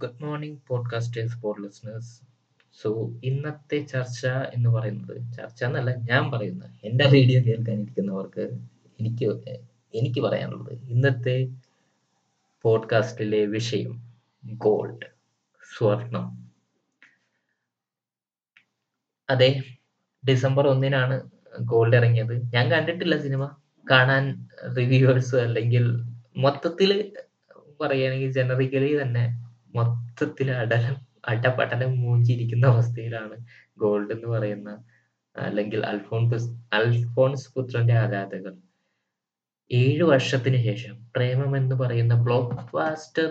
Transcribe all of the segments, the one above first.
Good morning podcasters sport listeners so ഇന്നത്തെ ചർച്ച എന്ന് പറയുന്നത് ചർച്ച എന്നല്ല ഞാൻ പറയുന്നത് എന്റെ റേഡിയോ കേൾക്കാനിരിക്കുന്നവർക്ക് എനിക്ക് എനിക്ക് പറയാനുള്ളത് ഇന്നത്തെ പോഡ്കാസ്റ്റിലെ വിഷയം ഗോൾഡ് സ്വർണം. അതെ ഡിസംബർ ഒന്നിനാണ് ഗോൾഡ് ഇറങ്ങിയത്. ഞാൻ കണ്ടിട്ടില്ല സിനിമ കാണാൻ റിവ്യൂവേഴ്സ് അല്ലെങ്കിൽ മൊത്തത്തിൽ പറയുകയാണെങ്കിൽ ജനറിക്കലി തന്നെ മൊത്തത്തിൽ അടലം അടപടലം മൂഞ്ചിരിക്കുന്ന അവസ്ഥയിലാണ് ഗോൾഡ് എന്ന് പറയുന്ന അല്ലെങ്കിൽ അൽഫോൺസ് അൽഫോൺസ് പുത്രന്റെ ആരാധകർ. ഏഴ് വർഷത്തിന് ശേഷം പ്രേമം എന്ന് പറയുന്ന ബ്ലോക്ക് ബാസ്റ്റർ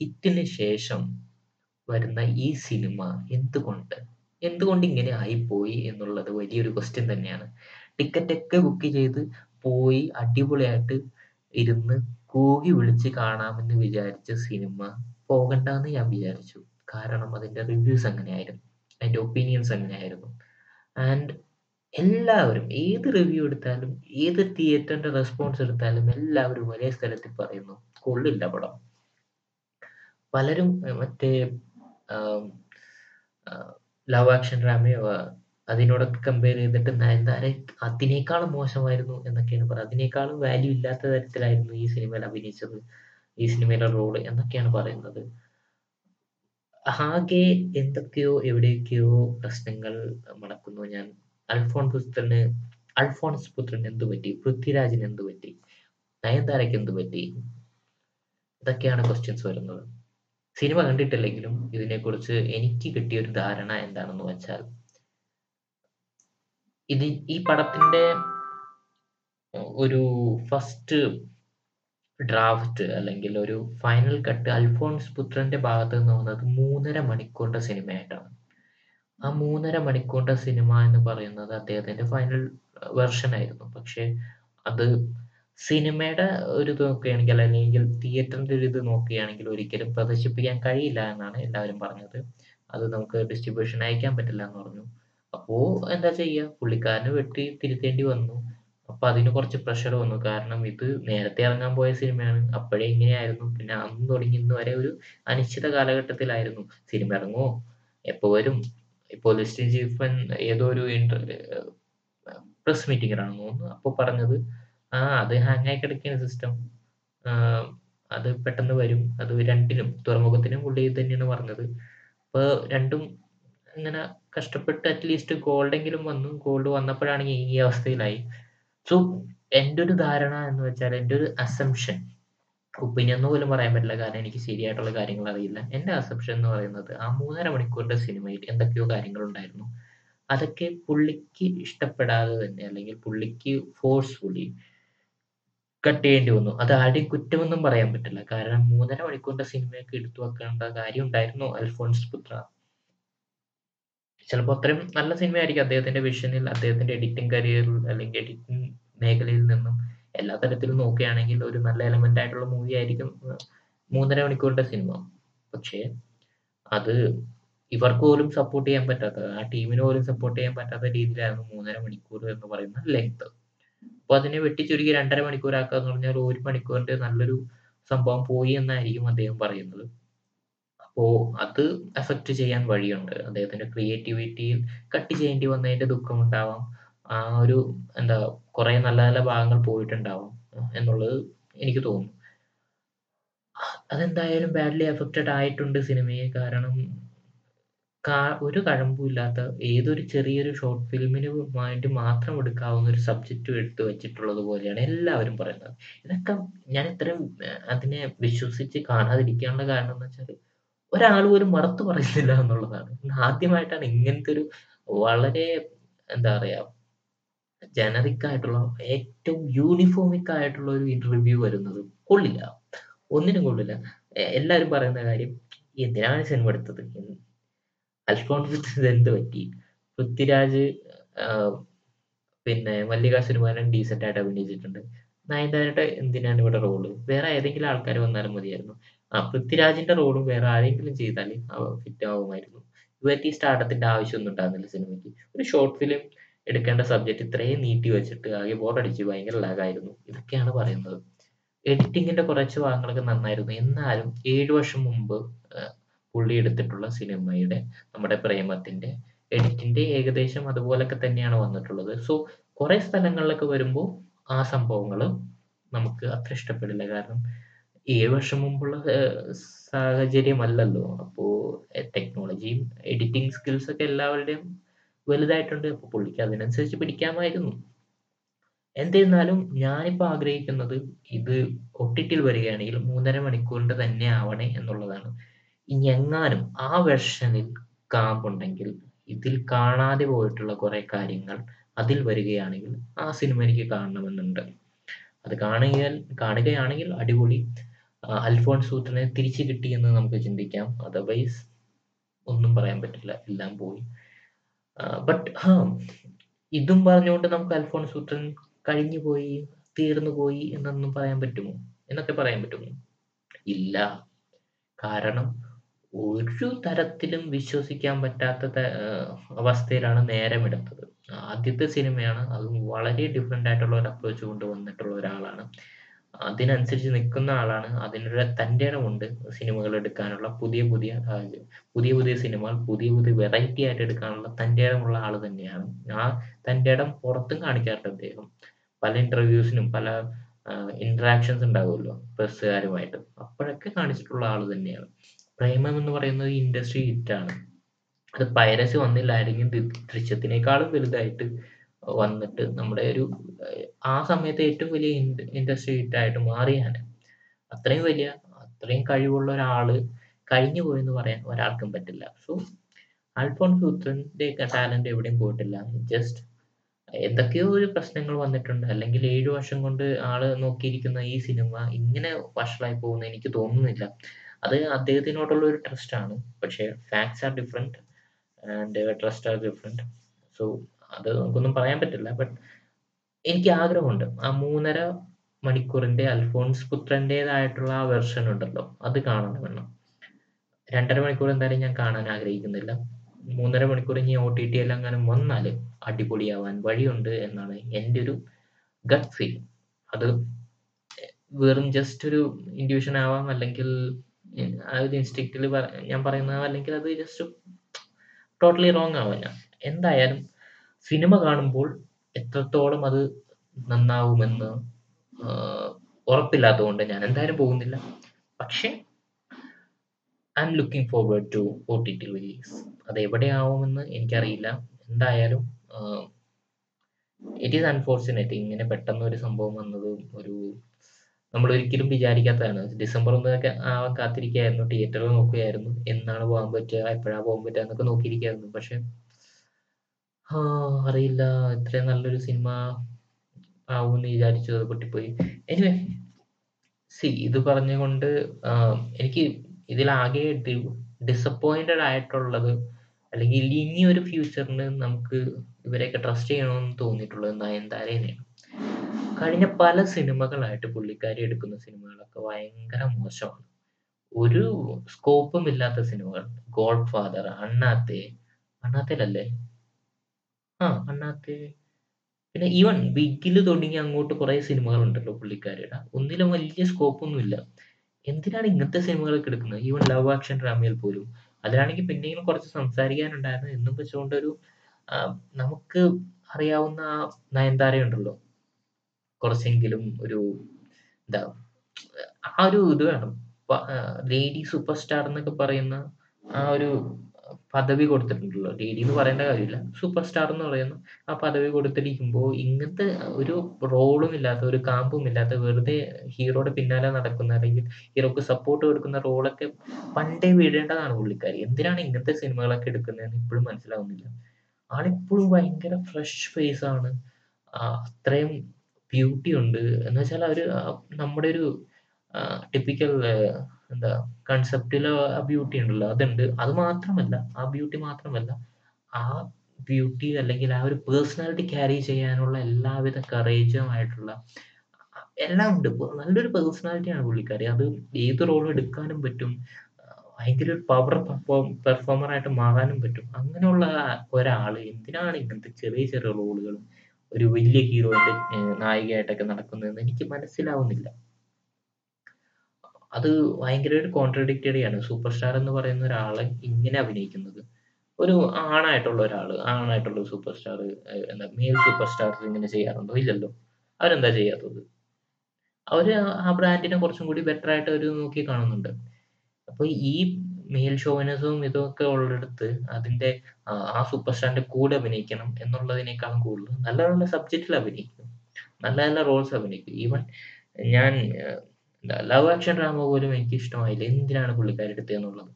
ഹിറ്റിന് ശേഷം വരുന്ന ഈ സിനിമ എന്തുകൊണ്ട്? എന്തുകൊണ്ട് ഇങ്ങനെ ആയി പോയി എന്നുള്ളത് വലിയൊരു ക്വസ്റ്റ്യൻ തന്നെയാണ്. ടിക്കറ്റ് ഒക്കെ ബുക്ക് ചെയ്ത് പോയി അടിപൊളിയായിട്ട് ഇരുന്ന് കൂകി വിളിച്ച് കാണാമെന്ന് വിചാരിച്ച സിനിമ പോകണ്ടെന്ന് ഞാൻ വിചാരിച്ചു. കാരണം അതിന്റെ റിവ്യൂസ് അങ്ങനെയായിരുന്നു. അതിന്റെ ഒപ്പീനിയൻസ് അങ്ങനെയായിരുന്നു. ആൻഡ് എല്ലാവരും ഏത് റിവ്യൂ എടുത്താലും ഏത് തിയേറ്ററിന്റെ റെസ്പോൺസ് എടുത്താലും എല്ലാവരും ഒരേ സ്ഥലത്തിൽ പറയുന്നു കൊള്ളില്ല പടം. പലരും മറ്റേ ലവ് ആക്ഷൻ ഡ്രാമയോ അതിനോടൊക്കെ കമ്പയർ ചെയ്തിട്ട് നയൻതാര അതിനേക്കാളും മോശമായിരുന്നു എന്നൊക്കെയാണ് പറയുന്നത്. അതിനേക്കാളും വാല്യൂ ഇല്ലാത്ത തരത്തിലായിരുന്നു ഈ സിനിമയിൽ അഭിനയിച്ചത്. ഈ സിനിമയിലെ റോൾ എന്നൊക്കെയാണ് പറയുന്നത്. ആകെ എന്തൊക്കെയോ എവിടെയൊക്കെയോ പ്രശ്നങ്ങൾ മണക്കുന്നു ഞാൻ അൽഫോൺസ് പുത്രന് അൽഫോൺസ് പുത്രന് എന്തു പറ്റി? പൃഥ്വിരാജിന് എന്തു പറ്റി? നയൻതാരയ്ക്ക് എന്തു പറ്റി? ഇതൊക്കെയാണ് ക്വസ്റ്റ്യൻസ് വരുന്നത്. സിനിമ കണ്ടിട്ടില്ലെങ്കിലും ഇതിനെക്കുറിച്ച് എനിക്ക് കിട്ടിയ ഒരു ധാരണ എന്താണെന്ന് വെച്ചാൽ ഇത് ഈ പടത്തിന്റെ ഒരു ഫസ്റ്റ് ഡ്രാഫ്റ്റ് അല്ലെങ്കിൽ ഒരു ഫൈനൽ കട്ട് അൽഫോൺസ് പുത്രന്റെ ഭാഗത്ത് നിന്ന് വന്നത് മൂന്നര മണിക്കൂറിന്റെ സിനിമയായിട്ടാണ്. ആ മൂന്നര മണിക്കൂറിന്റെ സിനിമ എന്ന് പറയുന്നത് അദ്ദേഹത്തിന്റെ ഫൈനൽ വെർഷൻ ആയിരുന്നു. പക്ഷെ അത് സിനിമയുടെ ഒരു ഇത് നോക്കുകയാണെങ്കിൽ അല്ലെങ്കിൽ തിയേറ്ററിന്റെ ഒരു ഇത് നോക്കുകയാണെങ്കിൽ ഒരിക്കലും പ്രദർശിപ്പിക്കാൻ കഴിയില്ല എന്നാണ് എല്ലാവരും പറഞ്ഞത്. അത് നമുക്ക് ഡിസ്ട്രിബ്യൂഷൻ അയക്കാൻ പറ്റില്ല എന്ന് പറഞ്ഞു. അപ്പോ എന്താ ചെയ്യുക? പുള്ളിക്കാരന് വെട്ടി തിരുത്തേണ്ടി വന്നു. അപ്പൊ അതിന് കുറച്ച് പ്രഷർ വന്നു. കാരണം ഇത് നേരത്തെ ഇറങ്ങാൻ പോയ സിനിമയാണ്. അപ്പോഴേ ഇങ്ങനെയായിരുന്നു. പിന്നെ അന്ന് തുടങ്ങി ഇന്ന് വരെ ഒരു അനിശ്ചിത കാലഘട്ടത്തിലായിരുന്നു. സിനിമ ഇറങ്ങുമോ? എപ്പോ വരും? പോലീസ് ചീഫ് ഏതോ ഒരു ഇന്റർ പ്രസ് മീറ്റിംഗിലാണ് തോന്നുന്നു അപ്പൊ പറഞ്ഞത് ആ അത് ഹാങ് ആയി കിടക്കുകയാണ് സിസ്റ്റം അത് പെട്ടെന്ന് വരും. അത് രണ്ടിനും തുറമുഖത്തിനും പുള്ളി തന്നെയാണ് പറഞ്ഞത്. അപ്പൊ രണ്ടും ഇങ്ങനെ കഷ്ടപ്പെട്ട് അറ്റ്ലീസ്റ്റ് ഗോൾഡെങ്കിലും വന്നു. ഗോൾഡ് വന്നപ്പോഴാണ് ഈ അവസ്ഥയിലായി. സോ എന്റെ ഒരു ധാരണ എന്ന് വെച്ചാൽ എന്റെ ഒരു അസംഷൻ ഒപ്പീനിയൻ എന്ന് പോലും പറയാൻ പറ്റില്ല. കാരണം എനിക്ക് ശരിയായിട്ടുള്ള കാര്യങ്ങൾ അറിയില്ല. എന്റെ അസംഷൻ എന്ന് പറയുന്നത് ആ മൂന്നര മണിക്കൂറിന്റെ സിനിമയിൽ എന്തൊക്കെയോ കാര്യങ്ങൾ ഉണ്ടായിരുന്നു. അതൊക്കെ പുള്ളിക്ക് ഇഷ്ടപ്പെടാതെ തന്നെ അല്ലെങ്കിൽ പുള്ളിക്ക് ഫോഴ്സ്ഫുള്ളി കട്ട് ചെയ്യേണ്ടി വന്നു. അത് ആരുടെയും കുറ്റമൊന്നും പറയാൻ പറ്റില്ല. കാരണം മൂന്നര മണിക്കൂറിന്റെ സിനിമയൊക്കെ എടുത്തു വെക്കേണ്ട കാര്യം ഉണ്ടായിരുന്നു അൽഫോൺസ് പുത്ര. ചിലപ്പോൾ അത്രയും നല്ല സിനിമയായിരിക്കും അദ്ദേഹത്തിന്റെ വിഷനിൽ അദ്ദേഹത്തിന്റെ എഡിറ്റിംഗ് കരിയറിൽ അല്ലെങ്കിൽ എഡിറ്റിംഗ് മേഖലയിൽ നിന്നും എല്ലാ തരത്തിലും നോക്കുകയാണെങ്കിൽ ഒരു നല്ല എലമെന്റ് ആയിട്ടുള്ള മൂവി ആയിരിക്കും മൂന്നര മണിക്കൂറിന്റെ സിനിമ പക്ഷേ അത് ഇവർക്ക് പോലും സപ്പോർട്ട് ചെയ്യാൻ പറ്റാത്ത ആ ടീമിന് പോലും സപ്പോർട്ട് ചെയ്യാൻ പറ്റാത്ത രീതിയിലായിരുന്നു മൂന്നര മണിക്കൂർ എന്ന് പറയുന്ന ലെങ്ത് അപ്പൊ അതിനെ വെട്ടിച്ചുരുക്കി രണ്ടര മണിക്കൂറാക്കുക എന്ന് പറഞ്ഞാൽ ഒരു മണിക്കൂറിന്റെ നല്ലൊരു സംഭവം പോയി എന്നായിരിക്കും അദ്ദേഹം പറയുന്നത്. അപ്പോ അത് എഫക്റ്റ് ചെയ്യാൻ വഴിയുണ്ട്. അദ്ദേഹത്തിന്റെ ക്രിയേറ്റിവിറ്റിയിൽ കട്ട് ചെയ്യേണ്ടി വന്നതിന്റെ ദുഃഖം ഉണ്ടാവാം. ആ ഒരു എന്താ കുറെ നല്ല നല്ല ഭാഗങ്ങൾ പോയിട്ടുണ്ടാവാം എന്നുള്ളത് എനിക്ക് തോന്നുന്നു. അതെന്തായാലും ബാഡ്ലി എഫക്റ്റഡ് ആയിട്ടുണ്ട് സിനിമയെ. കാരണം ഒരു കഴമ്പും ഇല്ലാത്ത ഏതൊരു ചെറിയൊരു ഷോർട്ട് ഫിലിമിന് വേണ്ടി മാത്രം എടുക്കാവുന്ന ഒരു സബ്ജക്റ്റ് എടുത്ത് വെച്ചിട്ടുള്ളത് പോലെയാണ് എല്ലാവരും പറയുന്നത്. ഇതൊക്കെ ഞാൻ ഇത്രയും അതിനെ വിശ്വസിച്ച് കാണാതിരിക്കാനുള്ള കാരണം എന്ന് വെച്ചാൽ ഒരാൾ പോലും മറുത്തു പറയുന്നില്ല എന്നുള്ളതാണ്. ആദ്യമായിട്ടാണ് ഇങ്ങനത്തെ ഒരു വളരെ എന്താ പറയാ ജനറിക് ആയിട്ടുള്ള ഏറ്റവും യൂണിഫോമിക് ആയിട്ടുള്ള ഒരു ഇന്റർവ്യൂ വരുന്നത് കൊള്ളില്ല. ഒന്നിനും കൊള്ളില്ല. എല്ലാവരും പറയുന്ന കാര്യം എന്തിനാണ് സിനിമ എടുത്തത്? അൽഫോൺസ് എന്ത് പറ്റി? പൃഥ്വിരാജ് പിന്നെ മല്ലിക സുരുമാനൻ ഡീസന്റ് ആയിട്ട് അഭിനയിച്ചിട്ടുണ്ട്. നയൻതാരയുടെ എന്തിനാണ് ഇവിടെ റോൾ വേറെ ഏതെങ്കിലും ആൾക്കാർ വന്നാലും മതിയായിരുന്നു. ആ പൃഥ്വിരാജിന്റെ റോളും വേറെ ആരെങ്കിലും ചെയ്താൽ ഫിറ്റ് ആവുമായിരുന്നു. ഇവർക്ക് ഈ സ്റ്റാർട്ടത്തിന്റെ ആവശ്യമൊന്നും ഉണ്ടാകുന്നില്ല സിനിമയ്ക്ക്. ഒരു ഷോർട്ട് ഫിലിം എടുക്കേണ്ട സബ്ജക്റ്റ് ഇത്രയും നീട്ടി വെച്ചിട്ട് ആകെ ബോറടിച്ച് ഭയങ്കര ലാഗായിരുന്നു ഇതൊക്കെയാണ് പറയുന്നത്. എഡിറ്റിങ്ങിന്റെ കുറച്ച് ഭാഗങ്ങളൊക്കെ നന്നായിരുന്നു. എന്നാലും ഏഴു വർഷം മുമ്പ് പുള്ളി എടുത്തിട്ടുള്ള സിനിമയുടെ നമ്മുടെ പ്രേമത്തിന്റെ എഡിറ്റിന്റെ ഏകദേശം അതുപോലൊക്കെ തന്നെയാണ് വന്നിട്ടുള്ളത്. സോ കുറെ സ്ഥലങ്ങളിലൊക്കെ വരുമ്പോൾ ആ സംഭവങ്ങൾ നമുക്ക് അത്ര ഇഷ്ടപ്പെടില്ല. കാരണം ഏഴ് വർഷം മുമ്പുള്ള സാഹചര്യമല്ലല്ലോ. അപ്പോ ടെക്നോളജിയും എഡിറ്റിംഗ് സ്കിൽസ് ഒക്കെ എല്ലാവരുടെയും വലുതായിട്ടുണ്ട്. അപ്പൊ പുള്ളിക്ക് അതിനനുസരിച്ച് പിടിക്കാമായിരുന്നു. എന്നിരുന്നാലും ഞാനിപ്പോൾ ആഗ്രഹിക്കുന്നത് ഇത് ഒട്ടിട്ടിൽ വരികയാണെങ്കിൽ മൂന്നര മണിക്കൂറിന്റെ തന്നെ ആവണേ എന്നുള്ളതാണ്. ഇനി എങ്ങാനും ആ വെർഷനിൽ കാമ്പുണ്ടെങ്കിൽ ഇതിൽ കാണാതെ പോയിട്ടുള്ള കുറെ കാര്യങ്ങൾ അതിൽ വരികയാണെങ്കിൽ ആ സിനിമ എനിക്ക് കാണണമെന്നുണ്ട്. അത് കാണുകയാൽ കാണുകയാണെങ്കിൽ അടിപൊളി. അൽഫോൺസ് സൂത്രനെ തിരിച്ചു കിട്ടി എന്ന് നമുക്ക് ചിന്തിക്കാം. അതർവൈസ് ഒന്നും പറയാൻ പറ്റില്ല. എല്ലാം പോയി. ബട്ട് ഹാ ഇതും പറഞ്ഞുകൊണ്ട് നമുക്ക് അൽഫോൺസ് സൂത്രൻ കഴിഞ്ഞു പോയി തീർന്നു പോയി എന്നൊന്നും പറയാൻ പറ്റുമോ? എന്നൊക്കെ പറയാൻ പറ്റുമോ? ഇല്ല. കാരണം ഒരു തരത്തിലും വിശ്വസിക്കാൻ പറ്റാത്ത ത- നേരം അവസ്ഥയിലാണ് നേരമെടുത്തത് ആദ്യത്തെ സിനിമയാണ്. അതും വളരെ ഡിഫറെന്റ് ആയിട്ടുള്ള ഒരു അപ്രോച്ച് കൊണ്ടുവന്നിട്ടുള്ള ഒരാളാണ്. അതിനനുസരിച്ച് നിൽക്കുന്ന ആളാണ്. അതിനുള്ള തന്റെ ഇടമുണ്ട് സിനിമകൾ എടുക്കാനുള്ള പുതിയ പുതിയ പുതിയ പുതിയ സിനിമകൾ പുതിയ പുതിയ വെറൈറ്റി ആയിട്ട് എടുക്കാനുള്ള തന്റെ ഇടമുള്ള ആൾ തന്നെയാണ്. ആ തന്റെ ഇടം പുറത്തും കാണിക്കാറുണ്ട് അദ്ദേഹം. പല ഇന്റർവ്യൂസിനും പല ഇന്ററാക്ഷൻസ് ഉണ്ടാവുമല്ലോ പ്രസ്സുകാരുമായിട്ട്. അപ്പോഴൊക്കെ കാണിച്ചിട്ടുള്ള ആൾ തന്നെയാണ്. പ്രേമം എന്ന് പറയുന്നത് ഇൻഡസ്ട്രി ഹിറ്റാണ്. അത് പൈരസി വന്നില്ലായിരുന്നെങ്കിൽ ദൃശ്യത്തിനേക്കാളും വലുതായിട്ട് വന്നിട്ട് നമ്മുടെ ഒരു ആ സമയത്ത് ഏറ്റവും വലിയ ഇൻഡസ്ട്രി ഹിറ്റായിട്ട് മാറിയാണ് അത്രയും വലിയ അത്രയും കഴിവുള്ള ഒരാൾ കഴിഞ്ഞു പോയെന്ന് പറയാൻ ഒരാൾക്കും പറ്റില്ല. സോ അൽഫോൺസ് സൂത്രന്റെ ടാലന്റ് എവിടെയും പോയിട്ടില്ല. ജസ്റ്റ് എന്തൊക്കെയോ ഒരു പ്രശ്നങ്ങൾ വന്നിട്ടുണ്ട്. അല്ലെങ്കിൽ ഏഴു വർഷം കൊണ്ട് ആൾ നോക്കിയിരിക്കുന്ന ഈ സിനിമ ഇങ്ങനെ വഷളായി പോകുന്ന എനിക്ക് തോന്നുന്നില്ല. അത് അദ്ദേഹത്തിനോടുള്ള ഒരു ട്രസ്റ്റ് ആണ്. പക്ഷേ facts are different and trust are different so അത് നമുക്കൊന്നും പറയാൻ പറ്റില്ല. ബട്ട് എനിക്ക് ആഗ്രഹമുണ്ട്. ആ മൂന്നര മണിക്കൂറിന്റെ അൽഫോൺസ് പുത്രന്റേതായിട്ടുള്ള ആ വെർഷൻ ഉണ്ടല്ലോ. അത് കാണണമെന്ന് രണ്ടര മണിക്കൂർ എന്തായാലും ഞാൻ കാണാൻ ആഗ്രഹിക്കുന്നില്ല. മൂന്നര മണിക്കൂർ ഇനി ഒ ടി ടി എല്ലാം അങ്ങനെ വന്നാൽ അടിപൊളിയാവാൻ വഴിയുണ്ട് എന്നാണ് എന്റെ ഒരു ഗട്ട് ഫീൽ അത് വെറും ജസ്റ്റ് ഒരു ഇൻഡ്യൂഷൻ ആവാം അല്ലെങ്കിൽ ആ ഒരു ഇൻസ്റ്റിക്റ്റിൽ ഞാൻ പറയുന്ന അല്ലെങ്കിൽ അത് ജസ്റ്റ് ടോട്ടലി റോങ് ആവാം ഞാൻ. എന്തായാലും സിനിമ കാണുമ്പോൾ എത്രത്തോളം അത് നന്നാവുമെന്ന് ഉറപ്പില്ലാത്തതുകൊണ്ട് ഞാൻ എന്തായാലും പോകുന്നില്ല. പക്ഷേ I'm looking forward to O T T release അത് എവിടെയാവുമെന്ന് എനിക്കറിയില്ല. എന്തായാലും ഇറ്റ് ഈസ് അൺഫോർച്ചുനേറ്റ് ഇങ്ങനെ പെട്ടെന്ന് ഒരു സംഭവം വന്നത് ഒരു നമ്മൾ ഒരിക്കലും വിചാരിക്കാത്തതാണ് ഡിസംബർ ഒന്നൊക്കെ ആ കാത്തിരിക്കുകയായിരുന്നു തിയേറ്ററിൽ നോക്കുകയായിരുന്നു. എന്നാണ് പോകാൻ പറ്റുക എപ്പോഴാണ് പോകാൻ പറ്റുക എന്നൊക്കെ നോക്കിയിരിക്കുകയായിരുന്നു. പക്ഷെ അറിയില്ല. ഇത്രയും നല്ലൊരു സിനിമ ആവുമെന്ന് വിചാരിച്ചു. അത് പൊട്ടിപ്പോയി. എനിവേ സി ഇത് പറഞ്ഞുകൊണ്ട് എനിക്ക് ഇതിലാകെ ഡിസപ്പോയിന്റഡ് ആയിട്ടുള്ളത് അല്ലെങ്കിൽ ഇനി ഒരു ഫ്യൂച്ചറിന് നമുക്ക് ഇവരെയൊക്കെ ട്രസ്റ്റ് ചെയ്യണമെന്ന് തോന്നിയിട്ടുള്ളത് നയൻതാരേനെയാണ് കഴിഞ്ഞ പല സിനിമകളായിട്ട് പുള്ളിക്കാരി എടുക്കുന്ന സിനിമകളൊക്കെ ഭയങ്കര മോശമാണ്. ഒരു സ്കോപ്പും ഇല്ലാത്ത സിനിമകൾ. Godfather Annaatthe. അണ്ണാത്തേലല്ലേ? ആ അണ്ണാത്തെ പിന്നെ ഈവൻ വീക്കിൽ തുടങ്ങി അങ്ങോട്ട് കുറെ സിനിമകളുണ്ടല്ലോ പുള്ളിക്കാരിയുടെ. ഒന്നിലും വലിയ സ്കോപ്പൊന്നുമില്ല. എന്തിനാണ് ഇങ്ങനത്തെ സിനിമകളൊക്കെ എടുക്കുന്നത്? ഈവൻ ലവ് ആക്ഷൻ ഡ്രാമയിൽ പോലും. അതിലാണെങ്കിൽ പിന്നെയും കുറച്ച് സംസാരിക്കാനുണ്ടായിരുന്നു. എന്നും വെച്ചുകൊണ്ട് ഒരു നമുക്ക് അറിയാവുന്ന ആ നയൻതാരയുണ്ടല്ലോ. കുറച്ചെങ്കിലും ഒരു എന്താ ആ ഒരു ഇത് വേണം. ലേഡി സൂപ്പർ സ്റ്റാർ എന്നൊക്കെ പറയുന്ന ആ ഒരു പദവി കൊടുത്തിട്ടുണ്ടല്ലോ. ലേഡി എന്ന് പറയേണ്ട കാര്യമില്ല. സൂപ്പർ സ്റ്റാർ എന്ന് പറയുന്നു. ആ പദവി കൊടുത്തിരിക്കുമ്പോൾ ഇങ്ങനത്തെ ഒരു റോളും ഇല്ലാത്ത ഒരു കാമ്പും ഇല്ലാത്ത വെറുതെ ഹീറോയുടെ പിന്നാലെ നടക്കുന്ന അല്ലെങ്കിൽ ഹീറോക്ക് സപ്പോർട്ട് കൊടുക്കുന്ന റോളൊക്കെ പണ്ടേ വിടേണ്ടതാണ് പുള്ളിക്കാരി. എന്തിനാണ് ഇങ്ങനത്തെ സിനിമകളൊക്കെ എടുക്കുന്നതെന്ന് ഇപ്പോഴും മനസ്സിലാവുന്നില്ല. ആളിപ്പോഴും ഭയങ്കര ഫ്രഷ് ഫേസ് ആണ്. അത്രയും ബ്യൂട്ടി ഉണ്ട്. എന്ന് വെച്ചാൽ അവർ നമ്മുടെ ഒരു ടിപ്പിക്കൽ എന്താ കൺസെപ്റ്റിൽ ആ ബ്യൂട്ടി ഉണ്ടല്ലോ അതുണ്ട്. അത് മാത്രമല്ല ആ ബ്യൂട്ടി മാത്രമല്ല ആ ബ്യൂട്ടി അല്ലെങ്കിൽ ആ ഒരു പേഴ്സണാലിറ്റി ക്യാരി ചെയ്യാനുള്ള എല്ലാവിധ കറേജുമായിട്ടുള്ള എല്ലാം ഉണ്ട്. നല്ലൊരു പേഴ്സണാലിറ്റിയാണ് പുള്ളിക്കാരി. അത് ഏത് റോളും എടുക്കാനും പറ്റും. ഭയങ്കര ഒരു പവർ പെർഫോമർ ആയിട്ട് മാറാനും പറ്റും. അങ്ങനെയുള്ള ഒരാൾ എന്തിനാണ് ഇങ്ങനത്തെ ചെറിയ ചെറിയ റോളുകളും ഒരു വലിയ ഹീറോയുടെ നായികയായിട്ടൊക്കെ നടക്കുന്നതെന്ന് എനിക്ക് മനസ്സിലാവുന്നില്ല. അത് ഭയങ്കരമായിട്ട് കോൺട്രഡിക്റ്റഡ് ആണ് സൂപ്പർ സ്റ്റാർ എന്ന് പറയുന്ന ഒരാളെ ഇങ്ങനെ അഭിനയിക്കുന്നത്. ഒരു ആണായിട്ടുള്ള ഒരാൾ ആണായിട്ടുള്ള സൂപ്പർ സ്റ്റാർ എന്താ മെയിൽ സൂപ്പർ സ്റ്റാർ ഇങ്ങനെ ചെയ്യാറുണ്ടോ? ഇല്ലല്ലോ. അവരെന്താ ചെയ്യാത്തത്? അവർ ആ ബ്രാൻഡിനെ കുറച്ചും കൂടി ബെറ്റർ ആയിട്ട് അവർ നോക്കി കാണുന്നുണ്ട്. അപ്പൊ ഈ മെയിൽ ഷോവിനിസവും ഇതൊക്കെ ഉള്ളിടത്ത് അതിന്റെ ആ സൂപ്പർ സ്റ്റാറിന്റെ കൂടെ അഭിനയിക്കണം എന്നുള്ളതിനേക്കാളും കൂടുതൽ നല്ല നല്ല സബ്ജക്റ്റിൽ അഭിനയിക്കും. നല്ല നല്ല റോൾസ് അഭിനയിക്കും. ഈവൻ ഞാൻ ലവ് ആക്ഷൻ ഡ്രാമ പോലും എനിക്ക് ഇഷ്ടമായില്ല എന്തിനാണ് പുള്ളിക്കാരി എടുത്തതെന്നുള്ളത്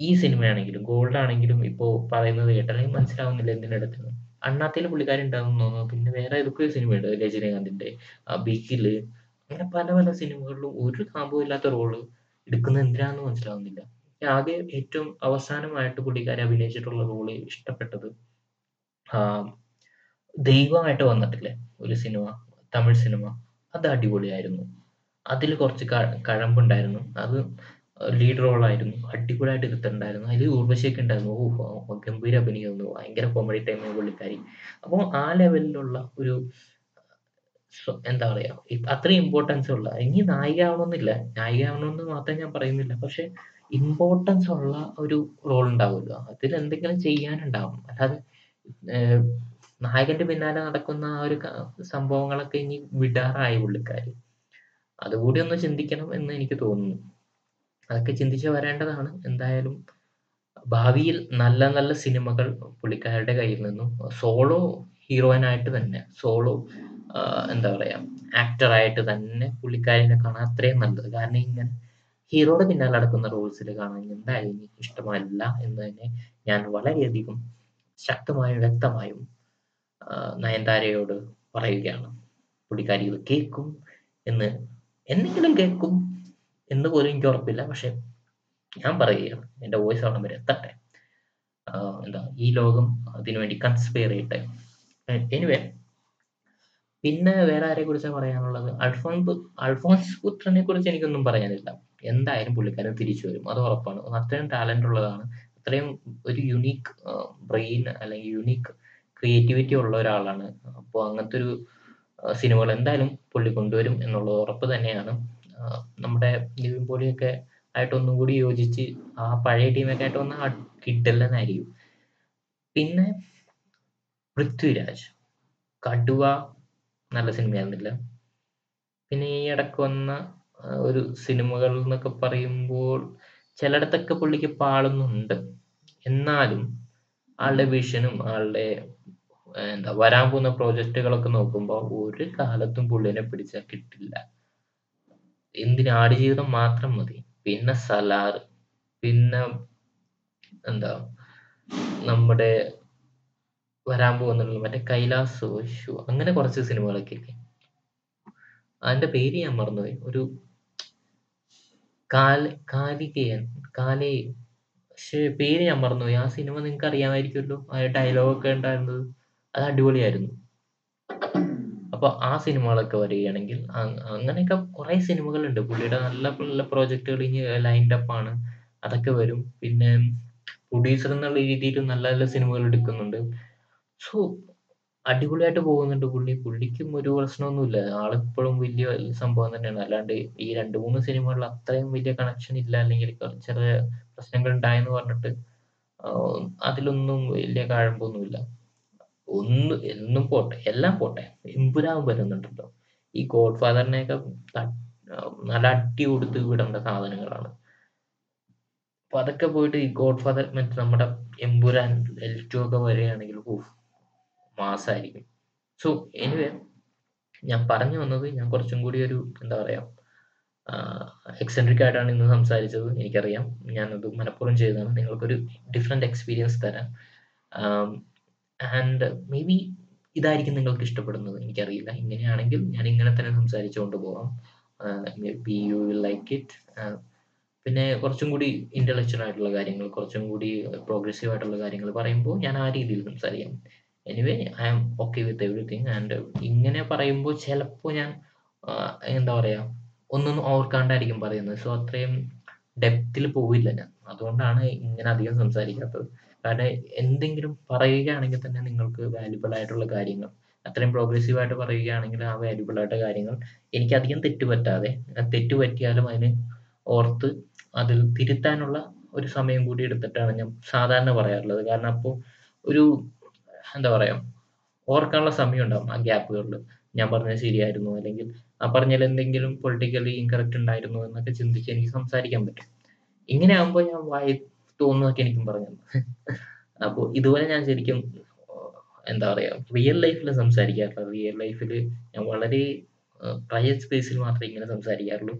ഈ സിനിമയാണെങ്കിലും ഗോൾഡ് ആണെങ്കിലും ഇപ്പോ പറയുന്നത് കേട്ടാൽ മനസ്സിലാവുന്നില്ല എന്തിനെടുത്തെന്ന് അണ്ണാത്തിൽ പുള്ളിക്കാരി ഉണ്ടാകുന്നു തോന്നുന്നു. പിന്നെ വേറെ ഏതൊക്കെ സിനിമയുണ്ട് രജനീകാന്തിന്റെ ബിക്കിൽ അങ്ങനെ പല പല സിനിമകളിലും ഒരു കാമ്പും ഇല്ലാത്ത റോൾ എടുക്കുന്നത് എന്തിനാന്ന് മനസ്സിലാവുന്നില്ല. ആകെ ഏറ്റവും അവസാനമായിട്ട് പുള്ളിക്കാരി അഭിനയിച്ചിട്ടുള്ള റോൾ ഇഷ്ടപ്പെട്ടത് ദൈവമായിട്ട് വന്നിട്ടില്ലേ? ഒരു സിനിമ തമിഴ് സിനിമ. അത് അടിപൊളിയായിരുന്നു. അതിൽ കുറച്ച് കഴമ്പുണ്ടായിരുന്നു. അത് ലീഡ് റോളായിരുന്നു അടിപൊളിയായിട്ട് എടുത്തിട്ടുണ്ടായിരുന്നു അതിൽ ഉർവശിയൊക്കെ ഉണ്ടായിരുന്നു. ഓ ഗംഭീര അഭിനയിക്കുന്നു ഭയങ്കര കോമഡി ടൈമിൽ പുള്ളിക്കാരി. അപ്പോൾ ആ ലെവലിലുള്ള ഒരു എന്താ പറയാ അത്രയും ഇമ്പോർട്ടൻസ് ഉള്ള ഇനി നായിക ആവണമെന്നില്ല നായിക ആവണമെന്ന് ഞാൻ പറയുന്നില്ല. പക്ഷെ ഇമ്പോർട്ടൻസ് ഉള്ള ഒരു റോൾ ഉണ്ടാവുമല്ലോ. അതിൽ എന്തെങ്കിലും ചെയ്യാനുണ്ടാവും. അല്ലാതെ നായകന്റെ പിന്നാലെ നടക്കുന്ന ആ ഒരു സംഭവങ്ങളൊക്കെ ഇനി വിടാറായി പുള്ളിക്കാരി. അതുകൂടി ഒന്ന് ചിന്തിക്കണം എന്ന് എനിക്ക് തോന്നുന്നു. അതൊക്കെ ചിന്തിച്ച് വരേണ്ടതാണ്. എന്തായാലും ഭാവിയിൽ നല്ല നല്ല സിനിമകൾ പുള്ളിക്കാരുടെ കയ്യിൽ നിന്നും സോളോ ഹീറോയിനായിട്ട് തന്നെ സോളോ എന്താ പറയാ ആക്ടറായിട്ട് തന്നെ പുള്ളിക്കാരിനെ കാണാൻ അത്രയും നല്ലത്. കാരണം ഇങ്ങനെ ഹീറോയുടെ പിന്നാലെ നടക്കുന്ന റോൾസിൽ കാണാൻ എന്തായാലും എനിക്ക് ഇഷ്ടമല്ല എന്ന് തന്നെ ഞാൻ വളരെയധികം ശക്തമായും വ്യക്തമായും നയൻതാരയോട് പറയുകയാണ്. പുള്ളിക്കാരി ഇത് കേൾക്കും എന്ന് എന്തെങ്കിലും കേൾക്കും എന്ന് പോലും എനിക്ക് ഉറപ്പില്ല. പക്ഷെ ഞാൻ പറയുകയാണ് എന്റെ വോയിസ് അവിടെ വരെ എത്തട്ടെ. എന്താ ഈ ലോകം അതിനുവേണ്ടി കൺസ്പെയർ ചെയ്യട്ടെ. എനിവേ പിന്നെ വേറെ ആരെ കുറിച്ചാണ് പറയാനുള്ളത്? അൽഫോൺസ് അൽഫോൺസ് പുത്രനെ കുറിച്ച് എനിക്കൊന്നും പറയാനില്ല. എന്തായാലും പുള്ളിക്കാരൻ തിരിച്ചു വരും. അത് ഉറപ്പാണ്. അത്രയും ടാലന്റ് ഉള്ളതാണ്. അത്രയും ഒരു യുണീക്ക് ബ്രെയിൻ അല്ലെങ്കിൽ യുണീക്ക് ക്രിയേറ്റിവിറ്റി ഉള്ള ഒരാളാണ്. അപ്പോൾ അങ്ങനത്തെ ഒരു സിനിമകൾ എന്തായാലും പുള്ളി കൊണ്ടുവരും എന്നുള്ളത് ഉറപ്പ് തന്നെയാണ്. നമ്മുടെ നിവിൻ പോളിയൊക്കെ ആയിട്ട് ഒന്നും കൂടി യോജിച്ച് ആ പഴയ ടീമൊക്കെ ആയിട്ട് ഒന്ന് കിട്ടില്ലെന്നായിരിക്കും പിന്നെ പൃഥ്വിരാജ്. കടുവ നല്ല സിനിമയായിരുന്നില്ല. പിന്നെ ഈ ഇടയ്ക്ക് വന്ന ഒരു സിനിമകൾ എന്നൊക്കെ പറയുമ്പോൾ ചിലയിടത്തൊക്കെ പുള്ളിക്ക് പാളുന്നുണ്ട്. എന്നാലും ആളുടെ വിഷനും ആളുടെ എന്താ വരാൻ പോകുന്ന പ്രോജക്റ്റുകളൊക്കെ നോക്കുമ്പോൾ ഒരു കാലത്തും പുള്ളിനെ പിടിച്ചാൽ കിട്ടില്ല. എന്തിന് ആടുജീവിതം മാത്രം മതി. പിന്നെ സലാർ പിന്നെ എന്താ നമ്മുടെ വരാൻ പോകുന്നുള്ള മറ്റേ കൈലാസ് ശു അങ്ങനെ കുറച്ച് സിനിമകളൊക്കെ ഇല്ലേ? അതിന്റെ പേര് ഞാൻ മറന്നുപോയി. ഒരു കാല കാലികയൻ കാലേ പക്ഷേ പേര് ഞാൻ മറന്നുപോയി. ആ സിനിമ നിങ്ങൾക്ക് അറിയാമായിരിക്കുമല്ലോ ആ ഡയലോഗ് ഒക്കെ ഉണ്ടായിരുന്നത്. അത് അടിപൊളിയായിരുന്നു. അപ്പൊ ആ സിനിമകളൊക്കെ വരികയാണെങ്കിൽ അങ്ങനെയൊക്കെ കുറെ സിനിമകളുണ്ട്. പുള്ളിയുടെ നല്ല നല്ല പ്രോജക്റ്റുകൾ ഇനി ലൈൻഡ് അപ്പ് ആണ്. അതൊക്കെ വരും. പിന്നെ പ്രൊഡ്യൂസർ എന്നുള്ള രീതിയിൽ നല്ല നല്ല സിനിമകൾ എടുക്കുന്നുണ്ട്. സോ അടിപൊളിയായിട്ട് പോകുന്നുണ്ട് പുള്ളി. പുള്ളിക്കും ഒരു പ്രശ്നമൊന്നുമില്ല. ആളിപ്പോഴും വലിയ സംഭവം തന്നെയാണ്. അല്ലാണ്ട് ഈ രണ്ട് മൂന്ന് സിനിമകളിൽ അത്രയും വലിയ കണക്ഷൻ ഇല്ല. അല്ലെങ്കിൽ ചെറിയ പ്രശ്നങ്ങൾ ഉണ്ടായെന്ന് പറഞ്ഞിട്ട് അതിലൊന്നും വലിയ കഴമ്പൊന്നുമില്ല. ഒന്ന് എന്നും പോട്ടെ എല്ലാം പോട്ടെ എമ്പുരാൻ വരുന്നുണ്ടല്ലോ. ഈ ഗോഡ് ഫാദറിനെയൊക്കെ നല്ല അടി കൊടുത്ത് വിടേണ്ട സാധനങ്ങളാണ്. അപ്പൊ അതൊക്കെ പോയിട്ട് ഈ ഗോഡ് ഫാദർ മറ്റേ നമ്മുടെ എമ്പുരാൻ എൽ ടു ഒക്കെ വരികയാണെങ്കിൽ ഓഹ് മാസായിരിക്കും. സോ എനിവേ ഞാൻ പറഞ്ഞു വന്നത് ഞാൻ കുറച്ചും കൂടി ഒരു എന്താ പറയാ എക്സെൻട്രിക് ആയിട്ടാണ് ഇന്ന് സംസാരിച്ചത് എനിക്കറിയാം. ഞാനത് മനഃപൂർവം ചെയ്തതാണ്. നിങ്ങൾക്കൊരു ഡിഫറെന്റ് എക്സ്പീരിയൻസ് തരാം. ആൻഡ് മേ ബി ഇതായിരിക്കും നിങ്ങൾക്ക് ഇഷ്ടപ്പെടുന്നത്. എനിക്കറിയില്ല. ഇങ്ങനെയാണെങ്കിൽ ഞാൻ ഇങ്ങനെ തന്നെ സംസാരിച്ചുകൊണ്ട് പോകാം maybe you will like it പിന്നെ കുറച്ചും കൂടി ഇന്റലക്ച്വൽ ആയിട്ടുള്ള കാര്യങ്ങൾ കുറച്ചും കൂടി പ്രോഗ്രസീവ് ആയിട്ടുള്ള കാര്യങ്ങൾ പറയുമ്പോൾ ഞാൻ ആ രീതിയിൽ സംസാരിക്കാം. Anyway I am okay with everything and ഇങ്ങനെ പറയുമ്പോൾ ചിലപ്പോൾ ഞാൻ ആ, എന്താ പറയാ ഒന്നൊന്നും ഓർക്കാണ്ടായിരിക്കും പറയുന്നത്. സോ അത്രയും ഡെപ്തിൽ പോവില്ല ഞാൻ. അതുകൊണ്ടാണ് ഇങ്ങനെ അധികം സംസാരിക്കാത്തത്. കാരണം എന്തെങ്കിലും പറയുകയാണെങ്കിൽ തന്നെ നിങ്ങൾക്ക് വാല്യുബിൾ ആയിട്ടുള്ള കാര്യങ്ങൾ അത്രയും പ്രോഗ്രസീവ് ആയിട്ട് പറയുകയാണെങ്കിൽ ആ വാല്യുബിൾ ആയിട്ട് കാര്യങ്ങൾ എനിക്കധികം അധികം പറ്റാതെ ആ തെറ്റ് പറ്റിയാലും അതിന് ഓർത്ത് അതിൽ തിരുത്താനുള്ള ഒരു സമയം കൂടി എടുത്തിട്ടാണ് ഞാൻ സാധാരണ പറയാറുള്ളത്. കാരണം അപ്പോൾ ഒരു എന്താ പറയാ ഓർക്കാനുള്ള സമയം ഉണ്ടാവും ആ ഗ്യാപ്പുകളിൽ. ഞാൻ പറഞ്ഞത് ശരിയായിരുന്നു അല്ലെങ്കിൽ ആ പറഞ്ഞതിൽ എന്തെങ്കിലും പൊളിറ്റിക്കലി ഇൻകറക്റ്റ് ഉണ്ടായിരുന്നു എന്നൊക്കെ ചിന്തിച്ച് എനിക്ക് സംസാരിക്കാൻ പറ്റും. ഇങ്ങനെ ആകുമ്പോൾ ഞാൻ വായി തോന്നുന്നതൊക്കെ എനിക്കും പറഞ്ഞു. അപ്പോൾ ഇതുപോലെ ഞാൻ ശരിക്കും എന്താ പറയുക റിയൽ ലൈഫിൽ സംസാരിക്കാറില്ല. റിയൽ ലൈഫിൽ ഞാൻ വളരെ പ്രൈവറ്റ് സ്പേസിൽ മാത്രമേ ഇങ്ങനെ സംസാരിക്കാറുള്ളൂ.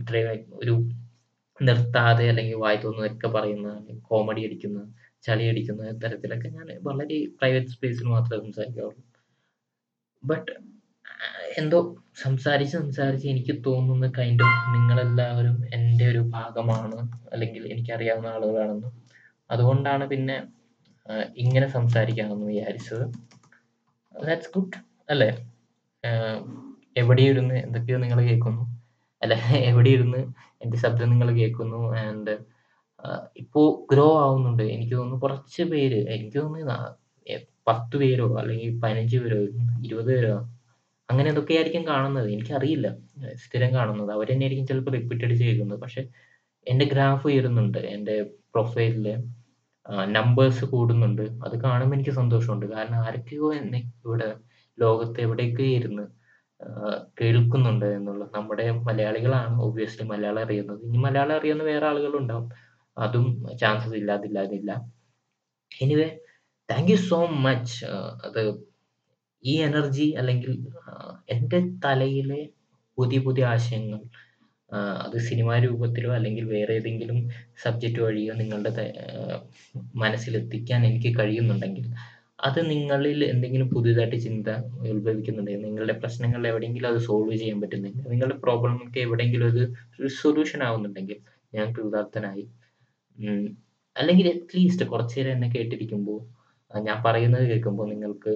ഇത്രയും ഒരു നിർത്താതെ അല്ലെങ്കിൽ വായി തോന്നുന്നതൊക്കെ പറയുന്ന കോമഡി അടിക്കുന്ന ചളി അടിക്കുന്ന തരത്തിലൊക്കെ ഞാൻ വളരെ പ്രൈവറ്റ് സ്പേസിൽ മാത്രമേ സംസാരിക്കാറുള്ളൂ. ബട്ട് എന്തോ സംസാരിച്ച് സംസാരിച്ച് എനിക്ക് തോന്നുന്ന കൈൻഡ് ഓഫ് നിങ്ങളെല്ലാവരും എന്റെ ഒരു ഭാഗമാണ് അല്ലെങ്കിൽ എനിക്കറിയാവുന്ന ആളുകളാണെന്ന്. അതുകൊണ്ടാണ് പിന്നെ ഇങ്ങനെ സംസാരിക്കാമെന്ന് വിചാരിച്ചത്. ദാറ്റ്സ് ഗുഡ് അല്ലേ? എവിടെ ഇരുന്ന് എന്തൊക്കെയോ നിങ്ങൾ കേൾക്കുന്നു. അല്ല എവിടെ ഇരുന്ന് എന്റെ ശബ്ദം നിങ്ങൾ കേൾക്കുന്നു ആൻഡ് ഇപ്പോൾ ഗ്രോ ആവുന്നുണ്ട്. എനിക്ക് തോന്നുന്നു കുറച്ച് പേര് എനിക്ക് തോന്നുന്നു പത്ത് പേരോ അല്ലെങ്കിൽ പതിനഞ്ച് പേരോ ഇരുപത് പേരോ അങ്ങനെ എന്തൊക്കെയായിരിക്കും കാണുന്നത്? എനിക്കറിയില്ല. സ്ഥിരം കാണുന്നത്. അവർ തന്നെ ആയിരിക്കും ചിലപ്പോൾ റിപ്പീറ്റ് അടിച്ച് പക്ഷെ എന്റെ ഗ്രാഫ് ഉയരുന്നുണ്ട്. എന്റെ പ്രൊഫൈലിൽ നമ്പേഴ്സ് കൂടുന്നുണ്ട്. അത് കാണുമ്പോൾ എനിക്ക് സന്തോഷമുണ്ട്. കാരണം ആരൊക്കെയോ എന്നെ ഇവിടെ ലോകത്ത് എവിടെയൊക്കെ ഇരുന്ന് കേൾക്കുന്നുണ്ട് എന്നുള്ളത് നമ്മുടെ മലയാളികളാണ് ഒബ്വിയസ്ലി മലയാളം അറിയുന്നത്. ഇനി മലയാളം അറിയുന്ന വേറെ ആളുകളുണ്ടാവും. അതും chances ഇല്ലാതില്ലാതില്ല anyway thank you so much അത് ഈ എനർജി അല്ലെങ്കിൽ എന്റെ തലയിലെ പുതിയ പുതിയ ആശയങ്ങൾ അത് സിനിമാ രൂപത്തിലോ അല്ലെങ്കിൽ വേറെ ഏതെങ്കിലും സബ്ജക്റ്റ് വഴിയോ നിങ്ങളുടെ മനസ്സിലെത്തിക്കാൻ എനിക്ക് കഴിയുന്നുണ്ടെങ്കിൽ അത് നിങ്ങളിൽ എന്തെങ്കിലും പുതിയതായിട്ട് ചിന്ത ഉത്ഭവിക്കുന്നുണ്ടെങ്കിൽ നിങ്ങളുടെ പ്രശ്നങ്ങൾ എവിടെയെങ്കിലും അത് സോൾവ് ചെയ്യാൻ പറ്റുന്നെങ്കിൽ നിങ്ങളുടെ പ്രോബ്ലമൊക്കെ എവിടെയെങ്കിലും ഒരു സൊല്യൂഷൻ ആവുന്നുണ്ടെങ്കിൽ ഞാൻ കൃതാർത്ഥനായി അല്ലെങ്കിൽ അറ്റ്ലീസ്റ്റ് കുറച്ചു നേരം എന്നെ കേട്ടിരിക്കുമ്പോൾ ഞാൻ പറയുന്നത് കേൾക്കുമ്പോൾ നിങ്ങൾക്ക്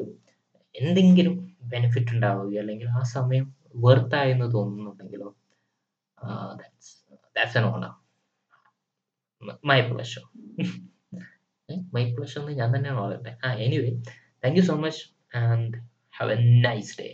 എന്തെങ്കിലും ബെനിഫിറ്റ് ഉണ്ടാവുകയോ അല്ലെങ്കിൽ ആ സമയം വെർത്തായെന്ന് തോന്നുന്നുണ്ടെങ്കിലോ that's honour my pleasure my pleasure എന്ന് ഞാൻ തന്നെയാണ് പറയട്ടെ ആ anyway thank you so much and have a nice day